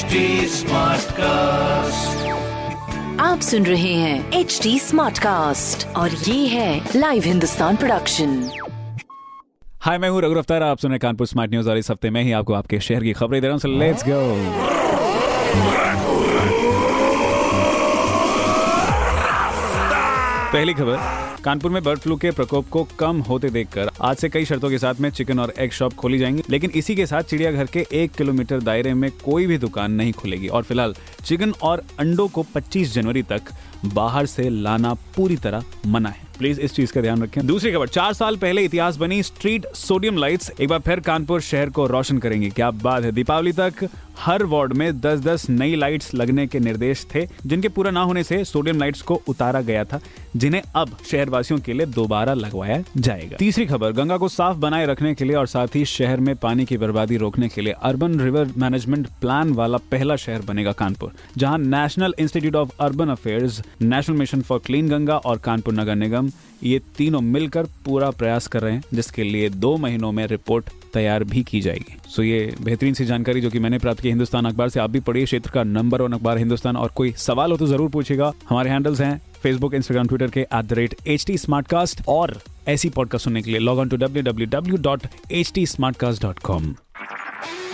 HD Smartcast. आप सुन रहे हैं एच डी स्मार्ट कास्ट और ये है लाइव हिंदुस्तान प्रोडक्शन हाय मैं हूँ रघु अफ्तार आप सुन रहे कानपुर स्मार्ट न्यूज़ और इस हफ़्ते में ही आपको आपके शहर की खबरें दे रहा हूँ। लेट्स गो पहली खबर कानपुर में बर्ड फ्लू के प्रकोप को कम होते देखकर आज से कई शर्तों के साथ में चिकन और एग शॉप खोली जाएँगी, लेकिन इसी के साथ चिड़ियाघर के एक किलोमीटर दायरे में कोई भी दुकान नहीं खुलेगी। और फ़िलहाल चिकन और अंडों को 25 जनवरी तक बाहर से लाना पूरी तरह मना है। प्लीज़ इस चीज़ का ध्यान रखें। दूसरी खबर, चार साल पहले इतिहास बनी स्ट्रीट सोडियम लाइट्स एक बार फिर कानपुर शहर को रोशन करेंगे। क्या बात है? दीपावली तक हर वार्ड में 10-10 नई लाइट्स लगने के निर्देश थे, जिनके पूरा ना होने से सोडियम लाइट्स को उतारा गया था, जिन्हें अब शहरवासियों के लिए दोबारा लगवाया जाएगा। तीसरी खबर, गंगा को साफ़ बनाए रखने के लिए और साथ ही शहर में पानी की बर्बादी रोकने के लिए अर्बन रिवर मैनेजमेंट प्लान वाला पहला शहर बनेगा कानपुर। जहाँ national institute of urban affairs national mission for clean Ganga और कानपुर नगर निगम ये तीनों मिलकर पूरा प्रयास कर रहे हैं, जिसके लिए दो महीनों में रिपोर्ट तैयार भी की जाएगी। सो ये बेहतरीन सी जानकारी जो कि मैंने प्राप्त की हिंदुस्तान अखबार से, आप भी पढ़िए क्षेत्र का नंबर वन अखबार हिंदुस्तान। और कोई सवाल हो तो ज़रूर पूछेगा हमारे हैंडल्स हैं फेसबुक इंस्टाग्राम ट्विटर के at the rate H T और ऐसी पॉडकास्ट सुनने के लिए log on to W W W dot H T smart cast dot com